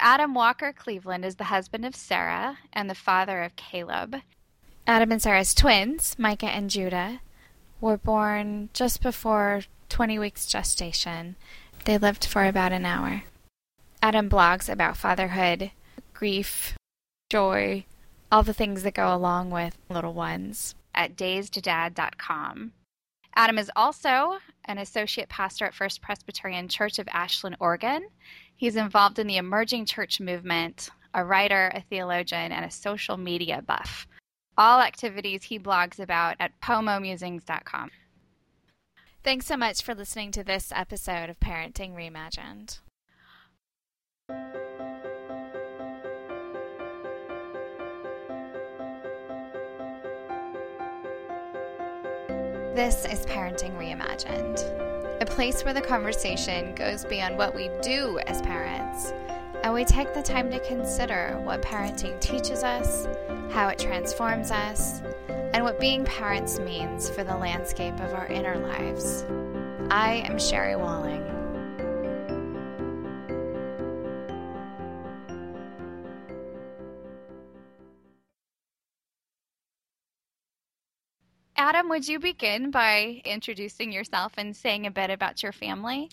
Adam Walker Cleveland is the husband of Sarah and the father of Caleb. Adam and Sarah's twins, Micah and Judah, were born just before 20 weeks gestation. They lived for about an hour. Adam blogs about fatherhood, grief, joy, all the things that go along with little ones at dazeddad.com. Adam is also an associate pastor at First Presbyterian Church of Ashland, Oregon. He's involved in the emerging church movement, a writer, a theologian, and a social media buff. All activities he blogs about at pomomusings.com. Thanks so much for listening to this episode of Parenting Reimagined. This is Parenting Reimagined, a place where the conversation goes beyond what we do as parents, and we take the time to consider what parenting teaches us, how it transforms us, and what being parents means for the landscape of our inner lives. I am Sherry Walling. Would you begin by introducing yourself and saying a bit about your family?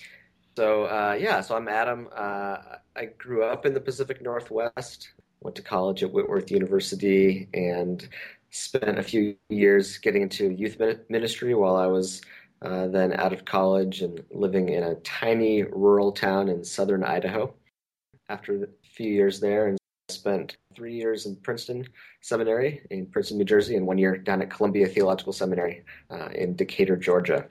So, uh, yeah, so I'm Adam. Uh, I grew up in the Pacific Northwest, went to college at Whitworth University, and spent a few years getting into youth ministry while I was uh, then out of college and living in a tiny rural town in southern Idaho. After a few years there, and spent three years in Princeton Seminary in Princeton, New Jersey, and one year down at Columbia Theological Seminary uh, in Decatur, Georgia.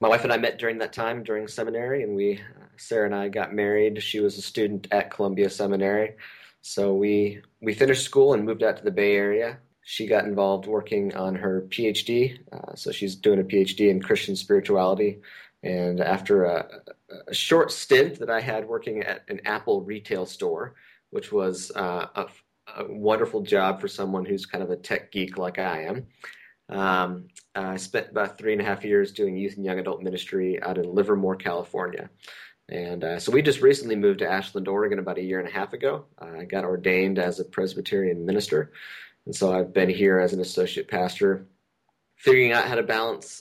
My wife and I met during that time during seminary, and we, Sarah and I, got married. She was a student at Columbia Seminary, so we we finished school and moved out to the Bay Area. She got involved working on her PhD, uh, so she's doing a PhD in Christian spirituality. And after a, a short stint that I had working at an Apple retail store, which was uh, a, a, wonderful job for someone who's kind of a tech geek like I am. Um, I spent about three and a half years doing youth and young adult ministry out in Livermore, California. And uh, so we just recently moved to Ashland, Oregon about a year and a half ago. I got ordained as a Presbyterian minister. And so I've been here as an associate pastor, figuring out how to balance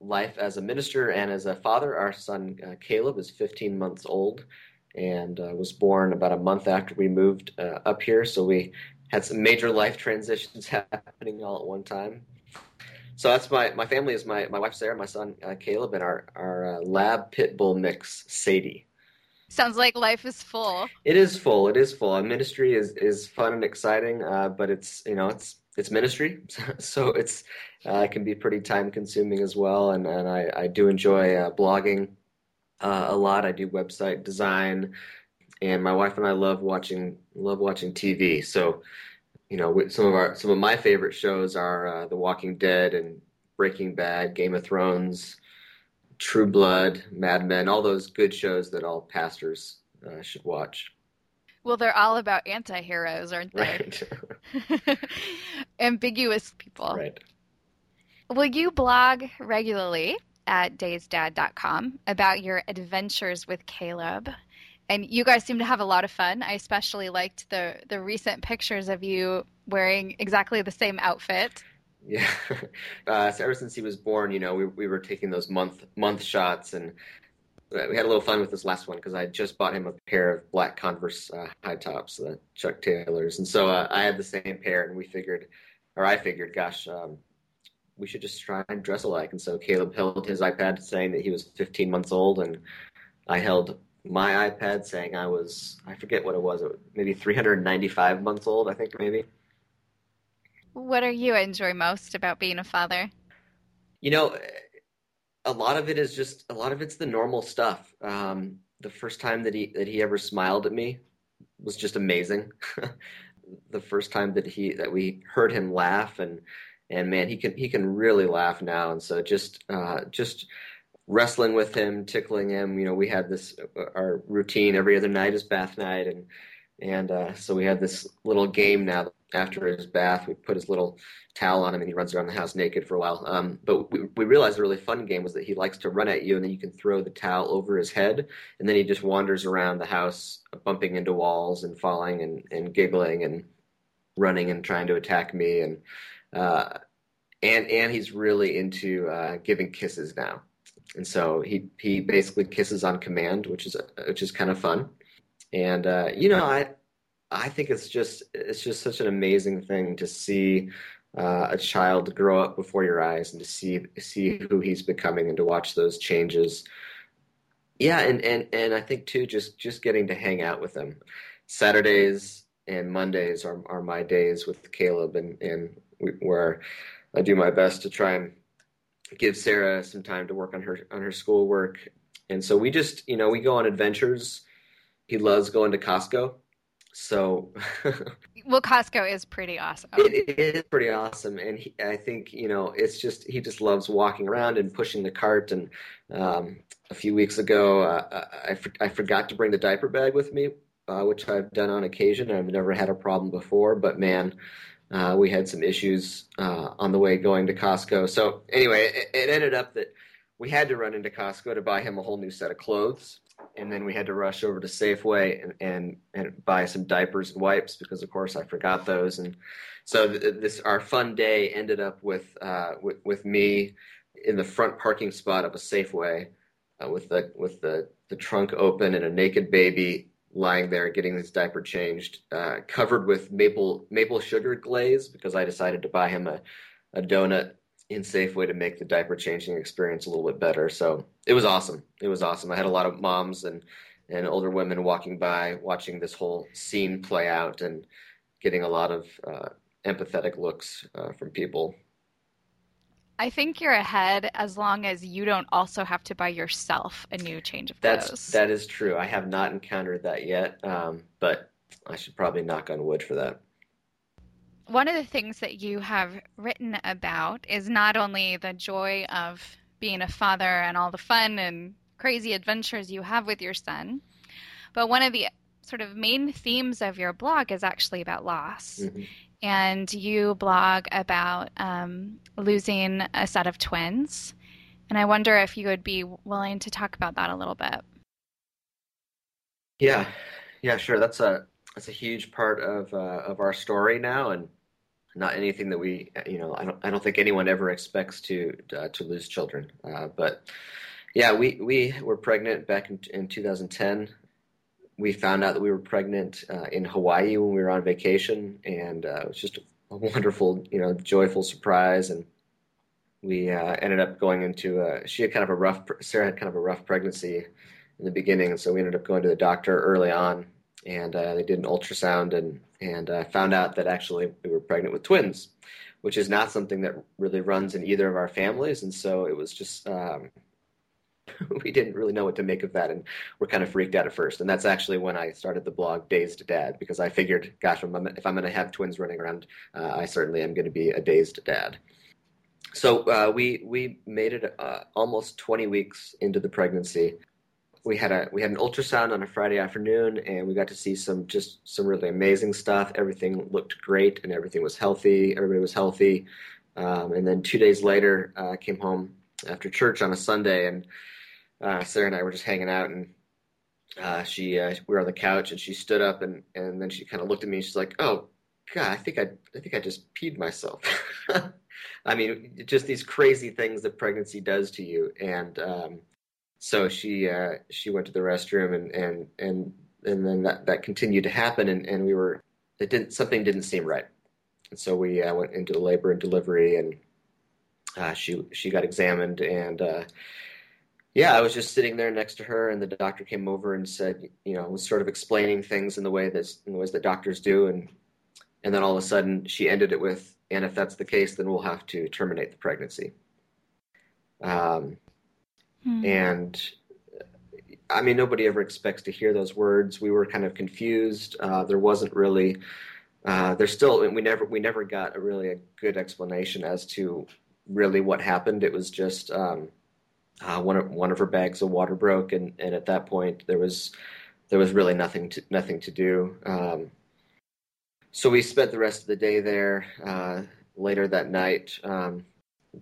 life as a minister and as a father. Our son uh, Caleb is 15 months old and uh, was born about a month after we moved uh, up here. So we had some major life transitions happening all at one time. So that's my my family is my my wife Sarah, my son uh, Caleb, and our our uh, lab pit bull mix Sadie. Sounds like life is full. It is full. It is full. Our ministry is is fun and exciting, uh, but it's you know it's it's ministry, so it's uh, it can be pretty time consuming as well. And and I I do enjoy blogging uh, a lot. I do website design, and my wife and I love watching love watching TV. So, you know, some of our some of my favorite shows are uh, The Walking Dead and Breaking Bad, Game of Thrones, True Blood, Mad Men, all those good shows that all pastors uh, should watch. Well, they're all about anti-heroes, aren't they? Right. Ambiguous people. Right. Will you blog regularly? At dazeddad.com about your adventures with Caleb. And you guys seem to have a lot of fun. I especially liked the the recent pictures of you wearing exactly the same outfit. Yeah. Uh, so ever since he was born, you know, we we were taking those month month shots, and we had a little fun with this last one because I just bought him a pair of black Converse uh, high tops, uh, Chuck Taylors, and so uh, I had the same pair, and we figured, or I figured, gosh, um, we should just try and dress alike. And so Caleb held his iPad saying that he was 15 months old, and I held my iPad saying I was, I forget what it was, maybe 395 months old, I think maybe. What do you enjoy most about being a father? You know, a lot of it is just, a lot of it's the normal stuff. Um, the first time that he, that he ever smiled at me was just amazing. the first time that he, that we heard him laugh and, and man, he can he can really laugh now. And so just uh, just wrestling with him, tickling him. You know, we had this uh, our routine every other night is bath night, and and uh, so we had this little game now after his bath, we put his little towel on him and he runs around the house naked for a while. Um, but we, we realized a really fun game was that he likes to run at you and then you can throw the towel over his head and then he just wanders around the house, bumping into walls and falling and, and giggling and running and trying to attack me. And, uh, and, and he's really into uh, giving kisses now. And so he, he basically kisses on command, which is, which is kind of fun. And, uh, you know, I, I think it's just it's just such an amazing thing to see uh, a child grow up before your eyes and to see see who he's becoming and to watch those changes. Yeah, and and and I think too, just just getting to hang out with him. Saturdays and Mondays are are my days with Caleb, and and where I do my best to try and give Sarah some time to work on her on her schoolwork. And so we just you know we go on adventures. He loves going to Costco so, well, Costco is pretty awesome. It is pretty awesome, and he, I think you know it's just he just loves walking around and pushing the cart. And um, a few weeks ago, uh, I I forgot to bring the diaper bag with me, uh, which I've done on occasion. I've never had a problem before, but man. Uh, we had some issues uh, on the way going to Costco. So anyway, it, it ended up that we had to run into Costco to buy him a whole new set of clothes and then we had to rush over to Safeway and, and, and buy some diapers and wipes because, of course, I forgot those. And so th- this our fun day ended up with uh, with, with me in the front parking spot of a Safeway uh, with the with the, the trunk open and a naked baby lying there getting his diaper changed, uh, covered with maple maple sugar glaze because I decided to buy him a, a donut in Safeway to make the diaper changing experience a little bit better. So it was awesome. It was awesome. I had a lot of moms and and older women walking by, watching this whole scene play out, and getting a lot of uh, empathetic looks uh, from people. I think you're ahead as long as you don't also have to buy yourself a new change of clothes. That's that is true. I have not encountered that yet, um, but I should probably knock on wood for that one of the things that you have written about is not only the joy of being a father and all the fun and crazy adventures you have with your son, but one of the sort of main themes of your blog is actually about loss. Mm-hmm. And you blog about um, losing a set of twins. And I wonder if you would be willing to talk about that a little bit. Yeah, yeah, sure. That's a that's a huge part of uh, of our story now, and not anything that we you know I don't I don't think anyone ever expects to uh, to lose children. Uh, but yeah, we we were pregnant back in, in 2010. We found out that we were pregnant uh, in Hawaii when we were on vacation, and uh, it was just a wonderful, you know, joyful surprise. And we uh, ended up going into a, she had kind of a rough Sarah had kind of a rough pregnancy in the beginning, and so we ended up going to the doctor early on and uh, they did an ultrasound and and uh, found out that actually we were pregnant with twins, which is not something that really runs in either of our families, and so it was just. Um, we didn't really know what to make of that, and we're kind of freaked out at first. And that's actually when I started the blog "Dazed Dad" because I figured, gosh, if I'm, I'm going to have twins running around, uh, I certainly am going to be a dazed dad. So uh, we we made it uh, almost 20 weeks into the pregnancy, we had a we had an ultrasound on a Friday afternoon, and we got to see some just some really amazing stuff. Everything looked great, and everything was healthy. Everybody was healthy. Um, and then two days later, uh, I came home after church on a Sunday, and uh, Sarah and I were just hanging out, and uh, she uh, we were on the couch, and she stood up, and and then she kind of looked at me. and She's like, "Oh, God, I think I I think I just peed myself." I mean, just these crazy things that pregnancy does to you, and um, so she uh, she went to the restroom and and and and then that, that continued to happen and, and we were it didn't something didn't seem right and so we uh, went into the labor and delivery and uh, she she got examined and uh, yeah I was just sitting there next to her and the doctor came over and said you know was sort of explaining things in the way that in the ways that doctors do and and then all of a sudden she ended it with and if that's the case then we'll have to terminate the pregnancy um, Hmm. And I mean, nobody ever expects to hear those words. We were kind of confused. Uh, there wasn't really. Uh, there's still we never we never got a really a good explanation as to really what happened. It was just um, uh, one of one of her bags of water broke, and, and at that point there was there was really nothing to nothing to do. Um, so we spent the rest of the day there. Uh, later that night, um,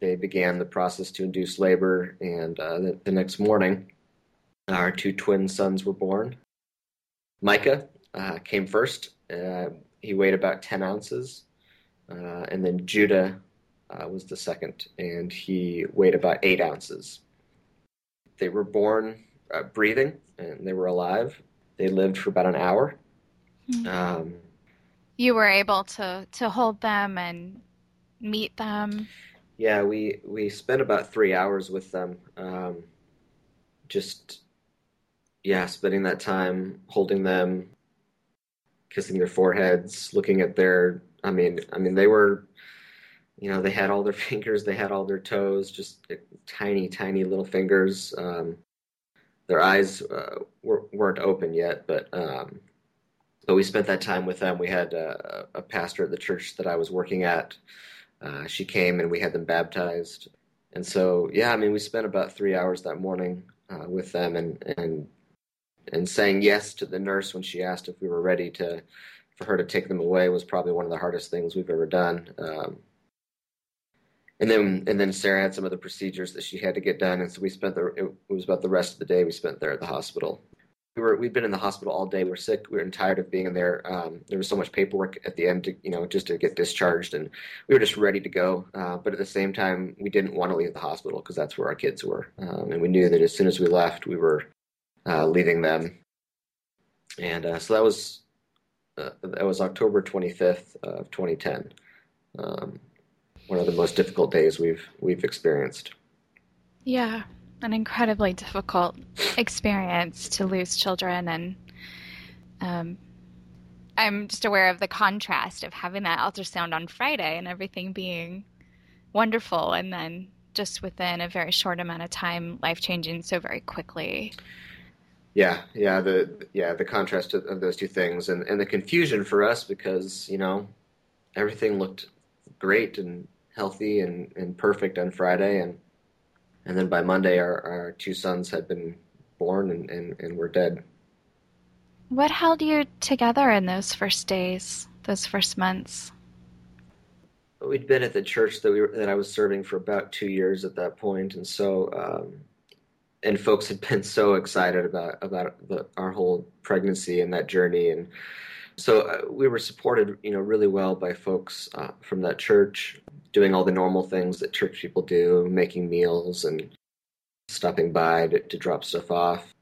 they began the process to induce labor, and uh, the, the, next morning, our two twin sons were born. Micah uh, came first. Uh, he weighed about 10 ounces. Uh, and then Judah was the second, and he weighed about 8 ounces. They were born breathing, and they were alive. They lived for about an hour. Mm-hmm. Um, you were able to, to hold them and meet them. Yeah, we we spent about three hours with them. Um, just yeah, spending that time holding them, kissing their foreheads, looking at their. I mean, I mean, they were, you know, they had all their fingers, they had all their toes, just tiny, tiny little fingers. Um, their eyes uh, were, not open yet, but um, but we spent that time with them. We had a, a pastor at the church that I was working at uh, she came and we had them baptized. And so, yeah, I mean, we spent about three hours that morning uh, with them and, and, and saying yes to the nurse when she asked if we were ready to, for her to take them away was probably one of the hardest things we've ever done. Um, and then, and then Sarah had some of the procedures that she had to get done. And so we spent the, it was about the rest of the day we spent there at the hospital we were we'd been in the hospital all day. We were sick. We were tired of being in there. Um, there was so much paperwork at the end, to, you know, just to get discharged, and we were just ready to go. Uh, but at the same time, we didn't want to leave the hospital because that's where our kids were, um, and we knew that as soon as we left, we were uh, leaving them. And uh, so that was uh, that was October 25th of 2010. Um, one of the most difficult days we've we've experienced. Yeah, an incredibly difficult experience to lose children and um, i'm just aware of the contrast of having that ultrasound on friday and everything being wonderful and then just within a very short amount of time life changing so very quickly yeah yeah the yeah the contrast of, of those two things and and the confusion for us because you know everything looked great and healthy and, and perfect on friday and and then by Monday, our, our two sons had been born and, and, and were dead. What held you together in those first days, those first months? We'd been at the church that we were, that I was serving for about two years at that point, and so um, and folks had been so excited about about the, our whole pregnancy and that journey, and so uh, we were supported, you know, really well by folks uh, from that church, doing all the normal things that church people do, making meals and stopping by to, to drop stuff off.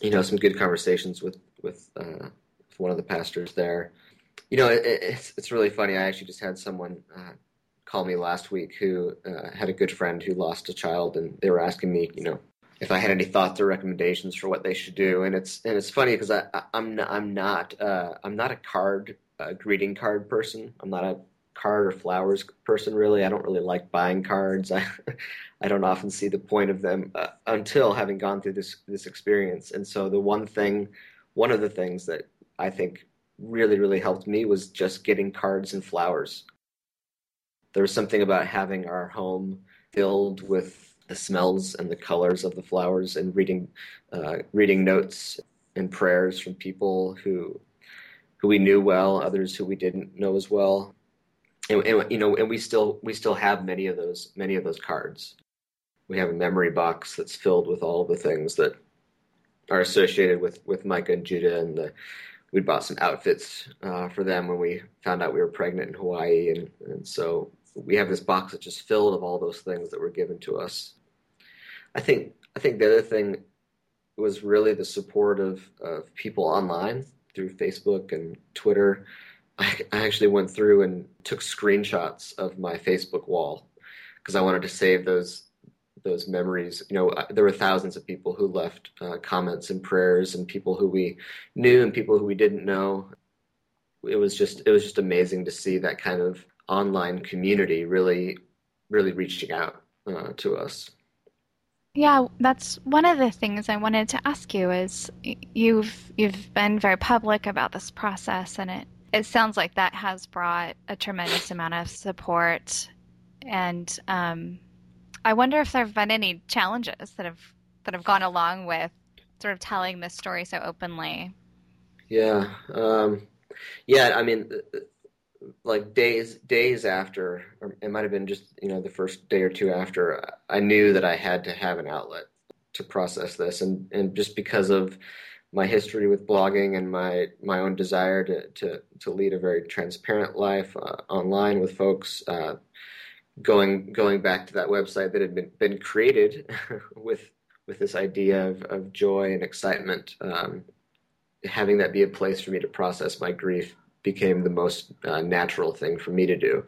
You know, some good conversations with with uh, one of the pastors there. You know, it, it's it's really funny. I actually just had someone uh, call me last week who uh, had a good friend who lost a child, and they were asking me, you know, if I had any thoughts or recommendations for what they should do. And it's and it's funny because I, I am not, I'm not uh, I'm not a card uh, greeting card person. I'm not a card or flowers person really. I don't really like buying cards. I I don't often see the point of them uh, until having gone through this this experience. And so the one thing, one of the things that I think really really helped me was just getting cards and flowers. There was something about having our home filled with the smells and the colors of the flowers and reading uh, reading notes and prayers from people who who we knew well, others who we didn't know as well. And, and, you know, and we still we still have many of those many of those cards. We have a memory box that's filled with all the things that are associated with with Micah and Judah, and the, we bought some outfits uh, for them when we found out we were pregnant in Hawaii, and, and so we have this box that's just filled of all those things that were given to us. I think I think the other thing was really the support of, of people online through Facebook and Twitter. I, I actually went through and took screenshots of my Facebook wall because I wanted to save those those memories. You know, there were thousands of people who left uh, comments and prayers, and people who we knew and people who we didn't know. It was just it was just amazing to see that kind of online community really really reaching out uh, to us. Yeah, that's one of the things I wanted to ask you is you've you've been very public about this process and it it sounds like that has brought a tremendous amount of support and um, I wonder if there have been any challenges that have that have gone along with sort of telling this story so openly. Yeah, um, yeah. I mean, like days days after, or it might have been just you know the first day or two after, I knew that I had to have an outlet to process this, and and just because of my history with blogging and my my own desire to to to lead a very transparent life uh, online with folks. Uh, going going back to that website that had been, been created with with this idea of, of joy and excitement, um, having that be a place for me to process my grief became the most uh, natural thing for me to do.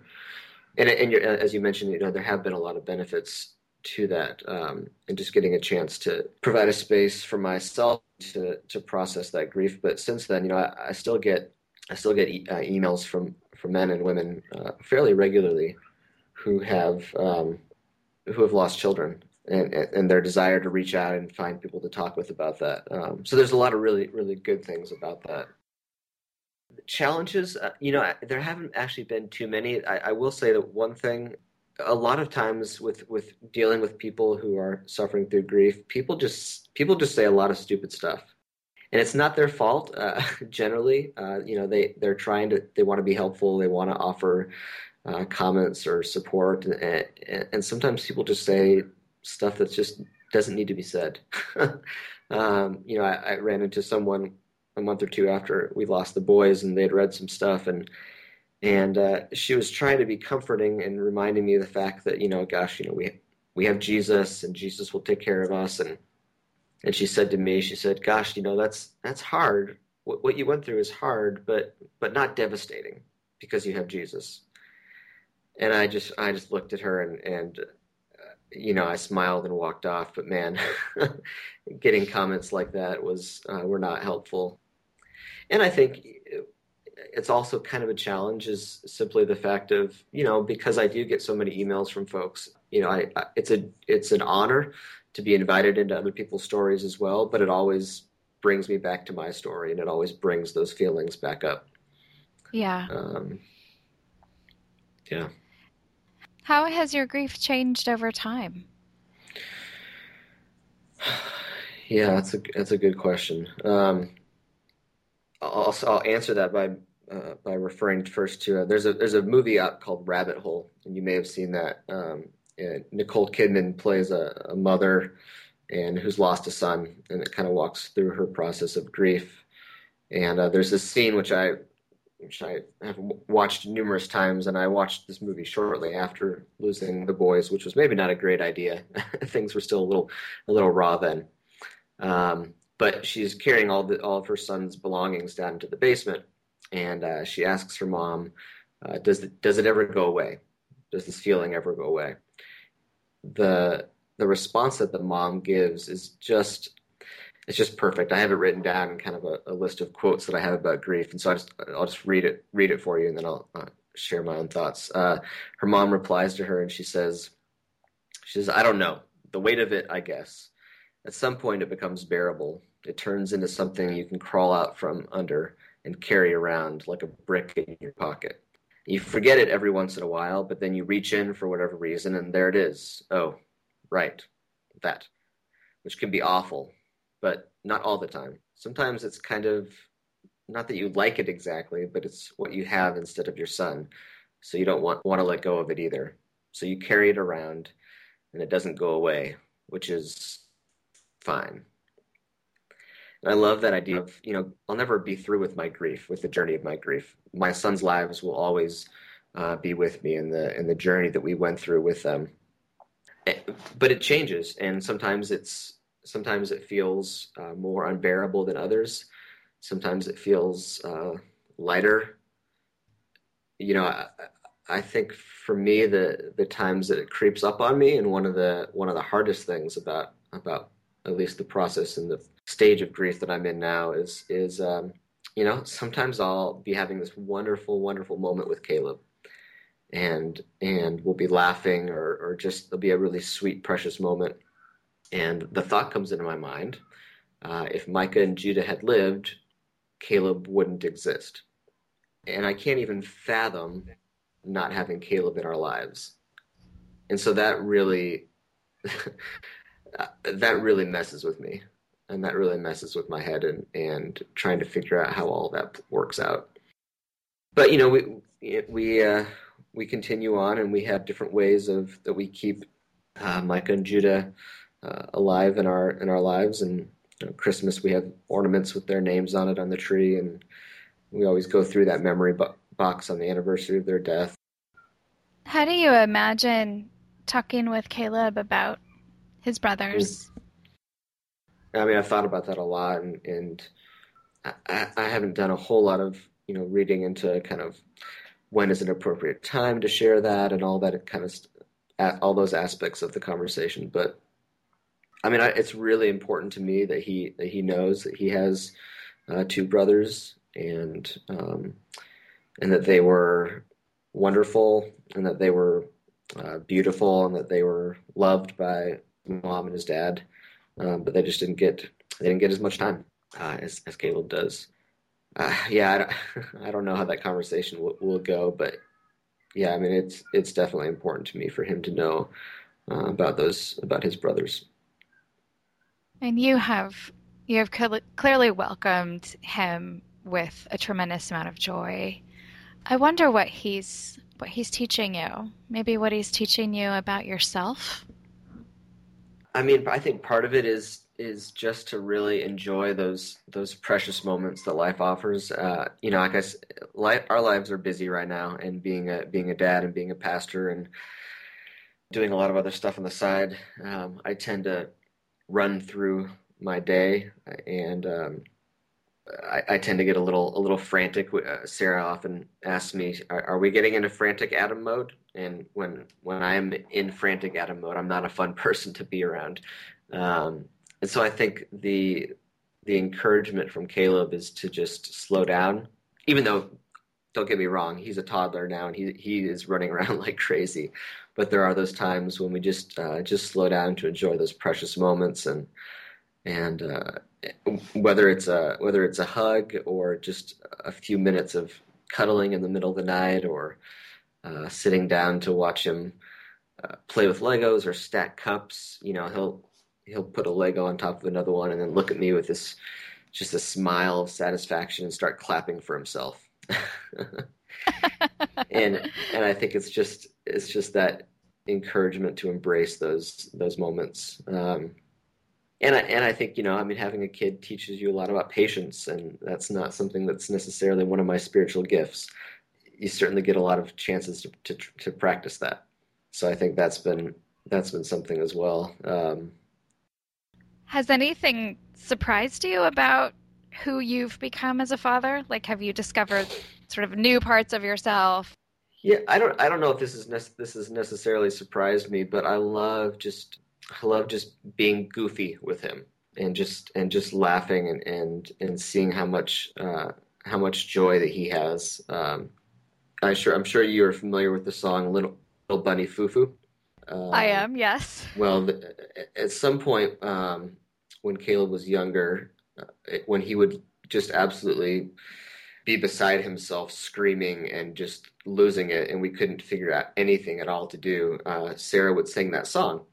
And, and as you mentioned, you know, there have been a lot of benefits to that, um, and just getting a chance to provide a space for myself to to process that grief. But since then, you know, I, I still get I still get e- uh, emails from from men and women uh, fairly regularly who have um, who have lost children and, and their desire to reach out and find people to talk with about that. Um, so there's a lot of really really good things about that. Challenges, uh, you know, there haven't actually been too many. I, I will say that one thing a lot of times with with dealing with people who are suffering through grief people just people just say a lot of stupid stuff. And it's not their fault uh, generally. Uh, you know they they're trying to they want to be helpful they want to offer uh, comments or support and, and, sometimes people just say stuff that just doesn't need to be said. Um, you know I, I ran into someone a month or two after we lost the boys and they'd read some stuff and and uh, she was trying to be comforting and reminding me of the fact that you know gosh you know we we have jesus and jesus will take care of us. And and she said to me she said gosh you know that's that's hard. What, what you went through is hard but but not devastating because you have jesus. And i just i just looked at her and and uh, you know i smiled and walked off. But man getting comments like that was uh, were not helpful. And i think it's also kind of a challenge is simply the fact of you know because I do get so many emails from folks you know I, I, it's a it's an honor to be invited into other people's stories as well but it always brings me back to my story and it always brings those feelings back up. Yeah. Um, yeah. How has your grief changed over time? Yeah that's a that's a good question. Um, I'll, I'll answer that by uh, by referring first to uh, there's a there's a movie out called Rabbit Hole, and you may have seen that. Um, Nicole Kidman plays a, a, mother and who's lost a son, and it kind of walks through her process of grief. And uh, there's this scene which I which I have watched numerous times, and I watched this movie shortly after losing the boys, which was maybe not a great idea. Things were still a little a little raw then. Um, but she's carrying all the all of her son's belongings down into the basement and uh, she asks her mom, uh, "Does it, does it ever go away? Does this feeling ever go away?" The the response that the mom gives is just it's just perfect. I have it written down in kind of a, a, list of quotes that I have about grief, and so I just I'll just read it read it for you, and then I'll uh, share my own thoughts. Uh, her mom replies to her, and she says, "She says I don't know the weight of it. I guess at some point it becomes bearable. It turns into something you can crawl out from under." And carry around like a brick in your pocket. You forget it every once in a while, but then you reach in for whatever reason, and there it is. Oh, right, that, which can be awful, but not all the time. Sometimes it's kind of not that you like it exactly, but it's what you have instead of your son. So you don't want, want to let go of it either. So you carry it around, and it doesn't go away, which is fine. And I love that idea of, you know, I'll never be through with my grief, with the journey of my grief. My son's lives will always uh, be with me in the in the journey that we went through with them. Eh, but it changes, and sometimes it's sometimes it feels uh, more unbearable than others. Sometimes it feels uh, lighter. You know, I, I think for me, the the times that it creeps up on me, and one of the one of the hardest things about about at least the process and the stage of grief that I'm in now is is um, you know sometimes I'll be having this wonderful wonderful moment with Caleb, and and we'll be laughing or or just there'll be a really sweet precious moment, and the thought comes into my mind: uh, if Micah and Judah had lived, Caleb wouldn't exist, and I can't even fathom not having Caleb in our lives, and so that really. that really messes with me and that really messes with my head and and trying to figure out how all that works out. But you know, we we uh, we continue on, and we have different ways of that we keep uh, Micah and Judah uh, alive in our in our lives. And you know, Christmas, we have ornaments with their names on it on the tree, and we always go through that memory bo- box on the anniversary of their death. How do you imagine talking with Caleb about his brothers? I mean, I've thought about that a lot, and, and I, I haven't done a whole lot of you know reading into kind of when is an appropriate time to share that and all that kind of all those aspects of the conversation. But I mean, I, it's really important to me that he that he knows that he has uh, two brothers and um, and that they were wonderful and that they were uh, beautiful and that they were loved by mom and his dad, um, but they just didn't get they didn't get as much time uh, as as Caleb does. Uh, yeah, I don't, I don't know how that conversation will, will, go, but yeah, I mean it's it's definitely important to me for him to know uh, about those about his brothers. And you have you have clearly welcomed him with a tremendous amount of joy. I wonder what he's what he's teaching you. Maybe what he's teaching you about yourself. I mean, I think part of it is is just to really enjoy those those precious moments that life offers. Uh, you know, like I, life, our lives are busy right now, and being a being a dad and being a pastor and doing a lot of other stuff on the side, um, I tend to run through my day, and um, I, I, tend to get a little a little frantic. Uh, Sarah often asks me, are, "Are we getting into frantic Adam mode?" And when when I'm in frantic Adam mode, I'm not a fun person to be around. Um, and so I think the the encouragement from Caleb is to just slow down, even though don't get me wrong, he's a toddler now and he he is running around like crazy. But there are those times when we just uh, just slow down to enjoy those precious moments and and uh, whether it's a whether it's a hug or just a few minutes of cuddling in the middle of the night or uh, sitting down to watch him uh, play with Legos or stack cups. You know, he'll he'll put a Lego on top of another one and then look at me with this just a smile of satisfaction and start clapping for himself. and and I think it's just it's just that encouragement to embrace those those moments. Um, and I and I think you know I mean having a kid teaches you a lot about patience, and that's not something that's necessarily one of my spiritual gifts. You certainly get a lot of chances to to, to practice that. So I think that's been that's been something as well. Um, has anything surprised you about who you've become as a father? Like, have you discovered sort of new parts of yourself? Yeah, I don't. I don't know if this is ne- this has necessarily surprised me, but I love just I love just being goofy with him and just and just laughing and and and seeing how much uh, how much joy that he has. Um, I sure I'm sure you are familiar with the song "Little, Little Bunny Fufu." Um, I am, yes. Well, at some point, um, when Caleb was younger, uh, when he would just absolutely be beside himself, screaming and just losing it, and we couldn't figure out anything at all to do, uh, Sarah would sing that song.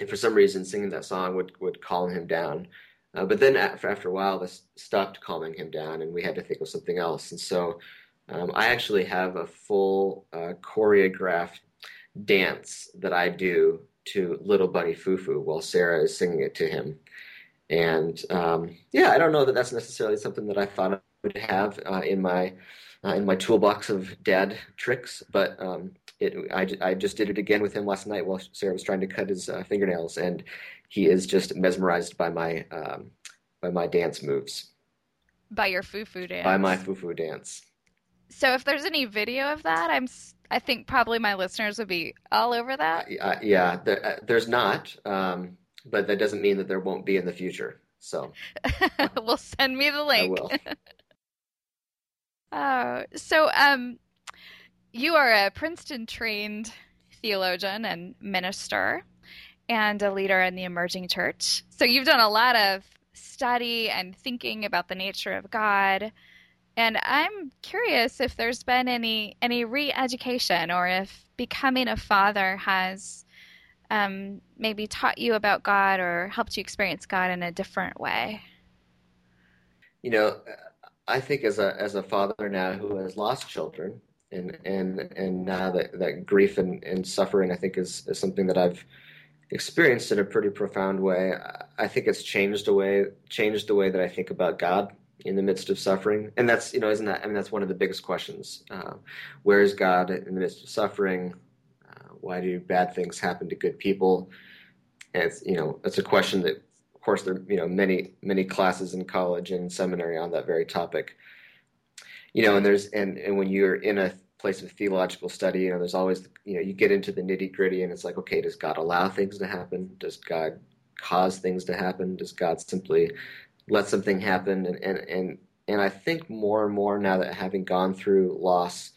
And for some reason, singing that song would, would calm him down. Uh, but then after, after a while, this stopped calming him down, and we had to think of something else. And so um, I actually have a full uh, choreographed dance that I do to Little Bunny Fufu while Sarah is singing it to him. And um, yeah, I don't know that that's necessarily something that I thought I would have uh, in my uh, in my toolbox of dad tricks, but um, it, I, I just did it again with him last night while Sarah was trying to cut his uh, fingernails, and he is just mesmerized by my um, by my dance moves. By your fufu dance. By my fufu dance. So if there's any video of that, I'm I think probably my listeners would be all over that. Uh, yeah, there, uh, there's not, um, but that doesn't mean that there won't be in the future. So, well, send me the link. I will. uh, so, um, you are a Princeton trained theologian and minister and a leader in the emerging church. So, you've done a lot of study and thinking about the nature of God and I'm curious if there's been any any re-education or if becoming a father has um, maybe taught you about God or helped you experience God in a different way. You know, I think as a as a father now who has lost children and and and now that that grief and, and suffering I think is, is something that I've experienced in a pretty profound way. I think it's changed the way changed the way that I think about God in the midst of suffering, and that's you know isn't that I mean that's one of the biggest questions. Uh, where is God in the midst of suffering? Uh, why do bad things happen to good people? And it's you know it's a question that of course there you know many many classes in college and seminary on that very topic. You know, and there's and and when you're in a place of theological study, you know, there's always, you know, you get into the nitty gritty and it's like, okay, does God allow things to happen? Does God cause things to happen? Does God simply let something happen? And, and, and, and I think more and more now that having gone through loss,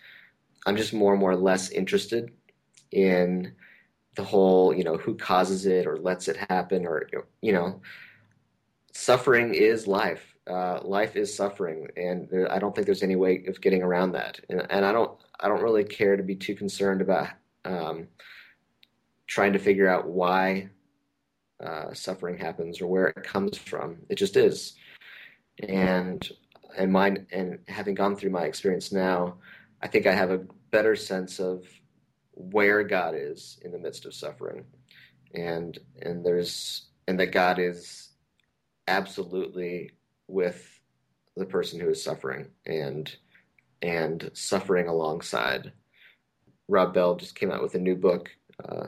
I'm just more and more less interested in the whole, you know, who causes it or lets it happen or, you know, suffering is life. Uh, life is suffering, and I don't think there's any way of getting around that. And, and I don't, I don't really care to be too concerned about um, trying to figure out why uh, suffering happens or where it comes from. It just is. And and mine and having gone through my experience now, I think I have a better sense of where God is in the midst of suffering. And and there's and that God is absolutely with the person who is suffering and and suffering alongside. Rob Bell just came out with a new book uh,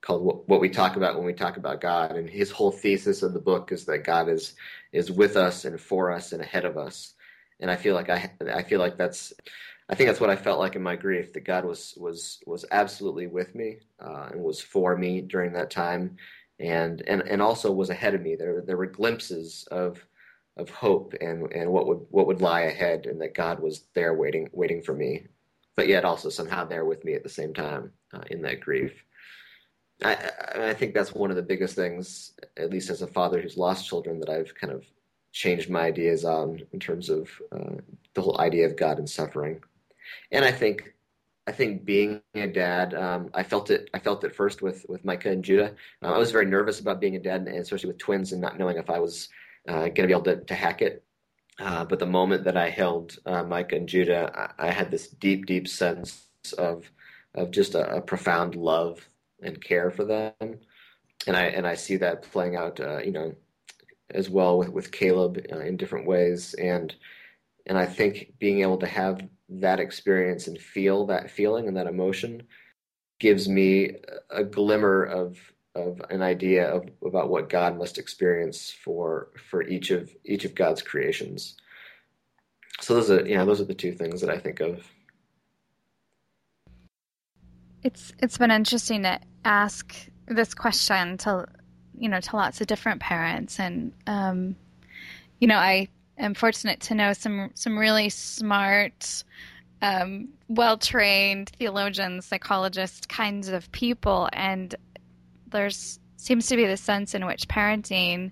called "What We Talk About When We Talk About God," and his whole thesis of the book is that God is is with us and for us and ahead of us. And I feel like I I feel like that's I think that's what I felt like in my grief that God was was was absolutely with me uh, and was for me during that time, and and and also was ahead of me. There there were glimpses of of hope and and what would what would lie ahead, and that God was there waiting waiting for me, but yet also somehow there with me at the same time uh, in that grief. I, I think that's one of the biggest things, at least as a father who's lost children, that I've kind of changed my ideas on in terms of uh, the whole idea of God and suffering. And I think I think being a dad, um, I felt it. I felt it first with with Micah and Judah. Uh, I was very nervous about being a dad, and especially with twins, and not knowing if I was uh, going to be able to, to hack it. Uh, but the moment that I held uh, Micah and Judah, I, I, had this deep, deep sense of of just a, a, profound love and care for them, and I and I see that playing out, uh, you know, as well with with Caleb uh, in different ways, and and I think being able to have that experience and feel that feeling and that emotion gives me a glimmer of of an idea of about what God must experience for for each of each of God's creations. So those are yeah, those are the two things that I think of. It's it's been interesting to ask this question to you know to lots of different parents and um, you know I am fortunate to know some some really smart um, well trained theologians psychologists kinds of people and there's seems to be the sense in which parenting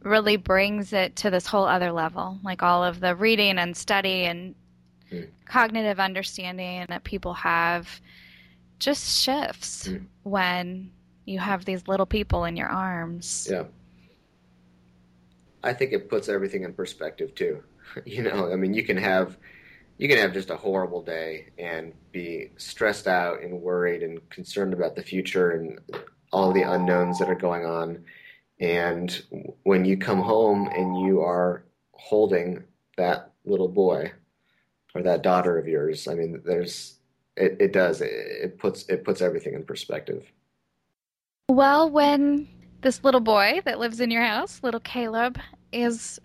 really brings it to this whole other level like all of the reading and study and mm. cognitive understanding that people have just shifts mm. when you have these little people in your arms yeah i think it puts everything in perspective too you know i mean you can have you can have just a horrible day and be stressed out and worried and concerned about the future and all the unknowns that are going on. And when you come home and you are holding that little boy or that daughter of yours, I mean, there's it, it does it, it puts it puts everything in perspective. Well, when this little boy that lives in your house, little Caleb, is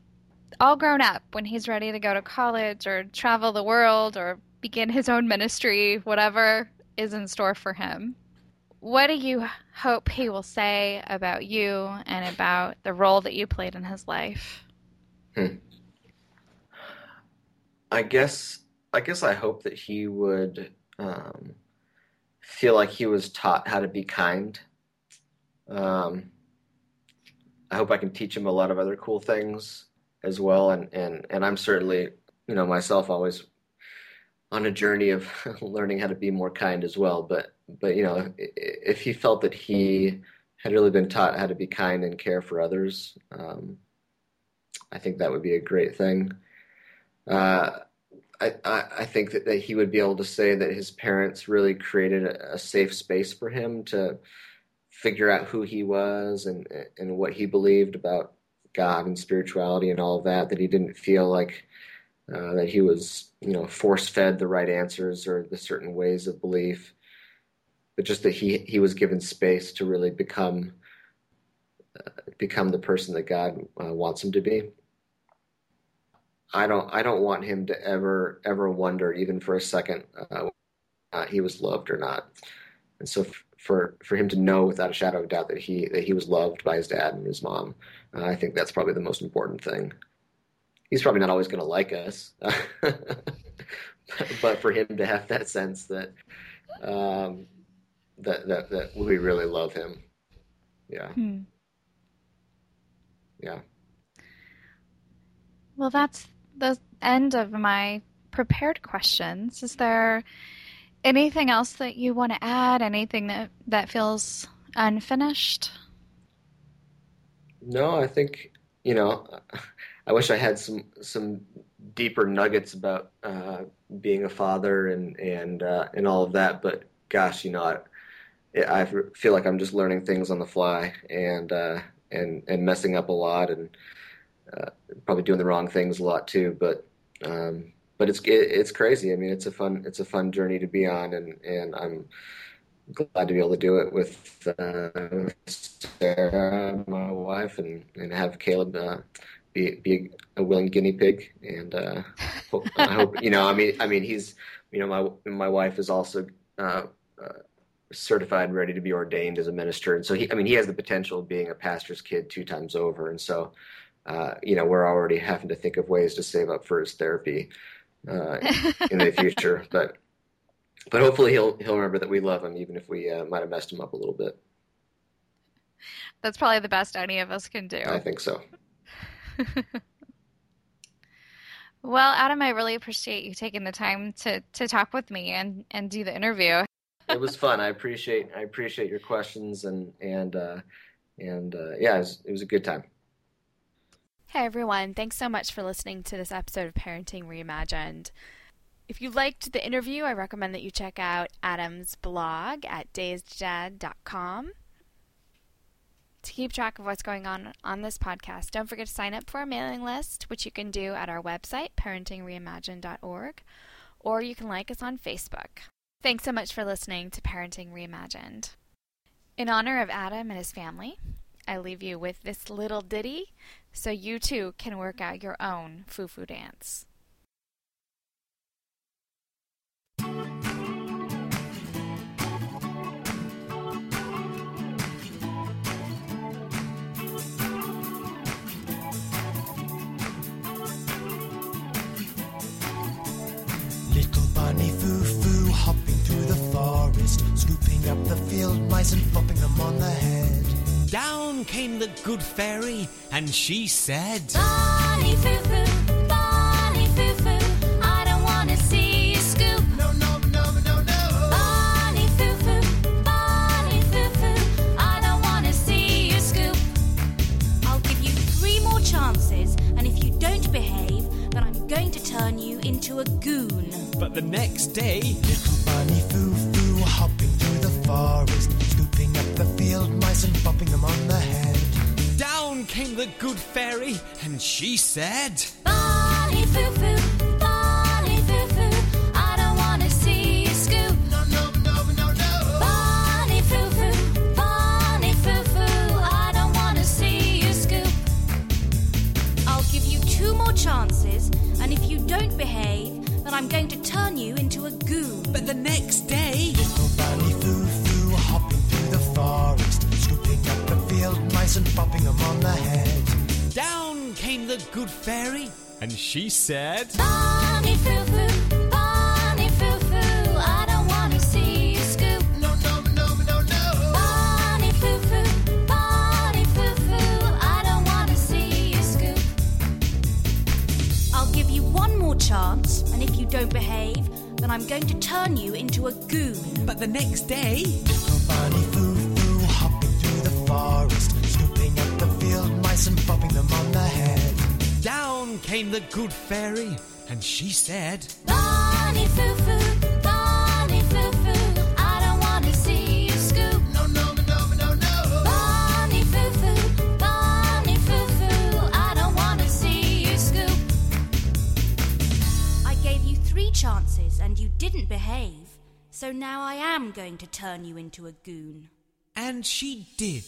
all grown up, when he's ready to go to college or travel the world or begin his own ministry, whatever is in store for him, what do you hope he will say about you and about the role that you played in his life? Hmm. I guess I guess I hope that he would um, feel like he was taught how to be kind. Um, I hope I can teach him a lot of other cool things as well, and and and I'm certainly you know myself always on a journey of learning how to be more kind as well. But but you know, if he felt that he had really been taught how to be kind and care for others, um, I think that would be a great thing. Uh, I, I, think that, that he would be able to say that his parents really created a, a safe space for him to figure out who he was and and what he believed about God and spirituality and all of that. That he didn't feel like uh, that he was you know force fed the right answers or the certain ways of belief, but just that he he was given space to really become uh, become the person that God uh, wants him to be. I don't I don't want him to ever ever wonder even for a second uh, he was loved or not. And so f- for for him to know without a shadow of doubt that he that he was loved by his dad and his mom, uh, I think that's probably the most important thing. He's probably not always going to like us, but for him to have that sense that um, that that that we really love him, yeah, hmm. yeah. Well, that's the end of my prepared questions. Is there anything else that you want to add? Anything that, that feels unfinished? No, I think, you know, I wish I had some, some deeper nuggets about uh, being a father and, and, uh, and all of that. But gosh, you know, I, I feel like I'm just learning things on the fly and, uh, and, and messing up a lot and, uh, probably doing the wrong things a lot too. But um, but it's it, it's crazy. I mean, it's a fun it's a fun journey to be on, and and I'm glad to be able to do it with uh, Sarah, my wife, and and have Caleb. Be, be a willing guinea pig, and uh, hope, I hope you know. I mean, I mean, he's you know, my my wife is also uh, uh, certified, and ready to be ordained as a minister, and so he, I mean, he has the potential of being a pastor's kid two times over, and so uh, you know, we're already having to think of ways to save up for his therapy uh, in the future. But but hopefully he'll he'll remember that we love him, even if we uh, might have messed him up a little bit. That's probably the best any of us can do. I think so. well, Adam, I really appreciate you taking the time to to talk with me and and do the interview. it was fun. I appreciate I appreciate your questions and and uh, and uh, yeah, it was, it was a good time. Hey everyone, thanks so much for listening to this episode of Parenting Reimagined. If you liked the interview, I recommend that you check out Adam's blog at dazeddad.com. To keep track of what's going on on this podcast, don't forget to sign up for our mailing list, which you can do at our website, parentingreimagined.org, or you can like us on Facebook. Thanks so much for listening to Parenting Reimagined. In honor of Adam and his family, I leave you with this little ditty so you too can work out your own foo foo dance. Scooping up the field mice and popping them on the head. Down came the good fairy, and she said, Bonnie foo foo, Bonnie foo foo, I don't want to see you scoop. No, no, no, no, no. Bonnie foo foo, Bonnie foo foo, I don't want to see you scoop. I'll give you three more chances, and if you don't behave, then I'm going to turn you into a goon. But the next day, through the forest up the field mice and bopping them on the head. Down came the good fairy, and she said, Bonnie foo foo, Bonnie foo foo, I don't want to see you scoop. No, no, no, no, no. Bonnie foo foo, Bonnie foo foo, I don't want to see you scoop. I'll give you two more chances, and if you don't behave, then I'm going to turn you into a goon. But the next day, and popping them on the head. Down came the good fairy, and she said, Bonnie foo foo, Bonnie foo foo, I don't want to see you scoop. No, no, no, no, no. Bonnie foo foo, Bonnie foo foo, I don't want to see you scoop. I'll give you one more chance, and if you don't behave, then I'm going to turn you into a goon. But the next day, Bonnie foo forest, scooping up the field Down came the good fairy, and she said, Bonnie Foo Foo, Bonnie Foo Foo, I don't wanna see you scoop. No, no, no, no, no. Bonnie Foo Foo, Bonnie Foo Foo, I don't wanna see you scoop. I gave you three chances and you didn't behave, so now I am going to turn you into a goon. and she did.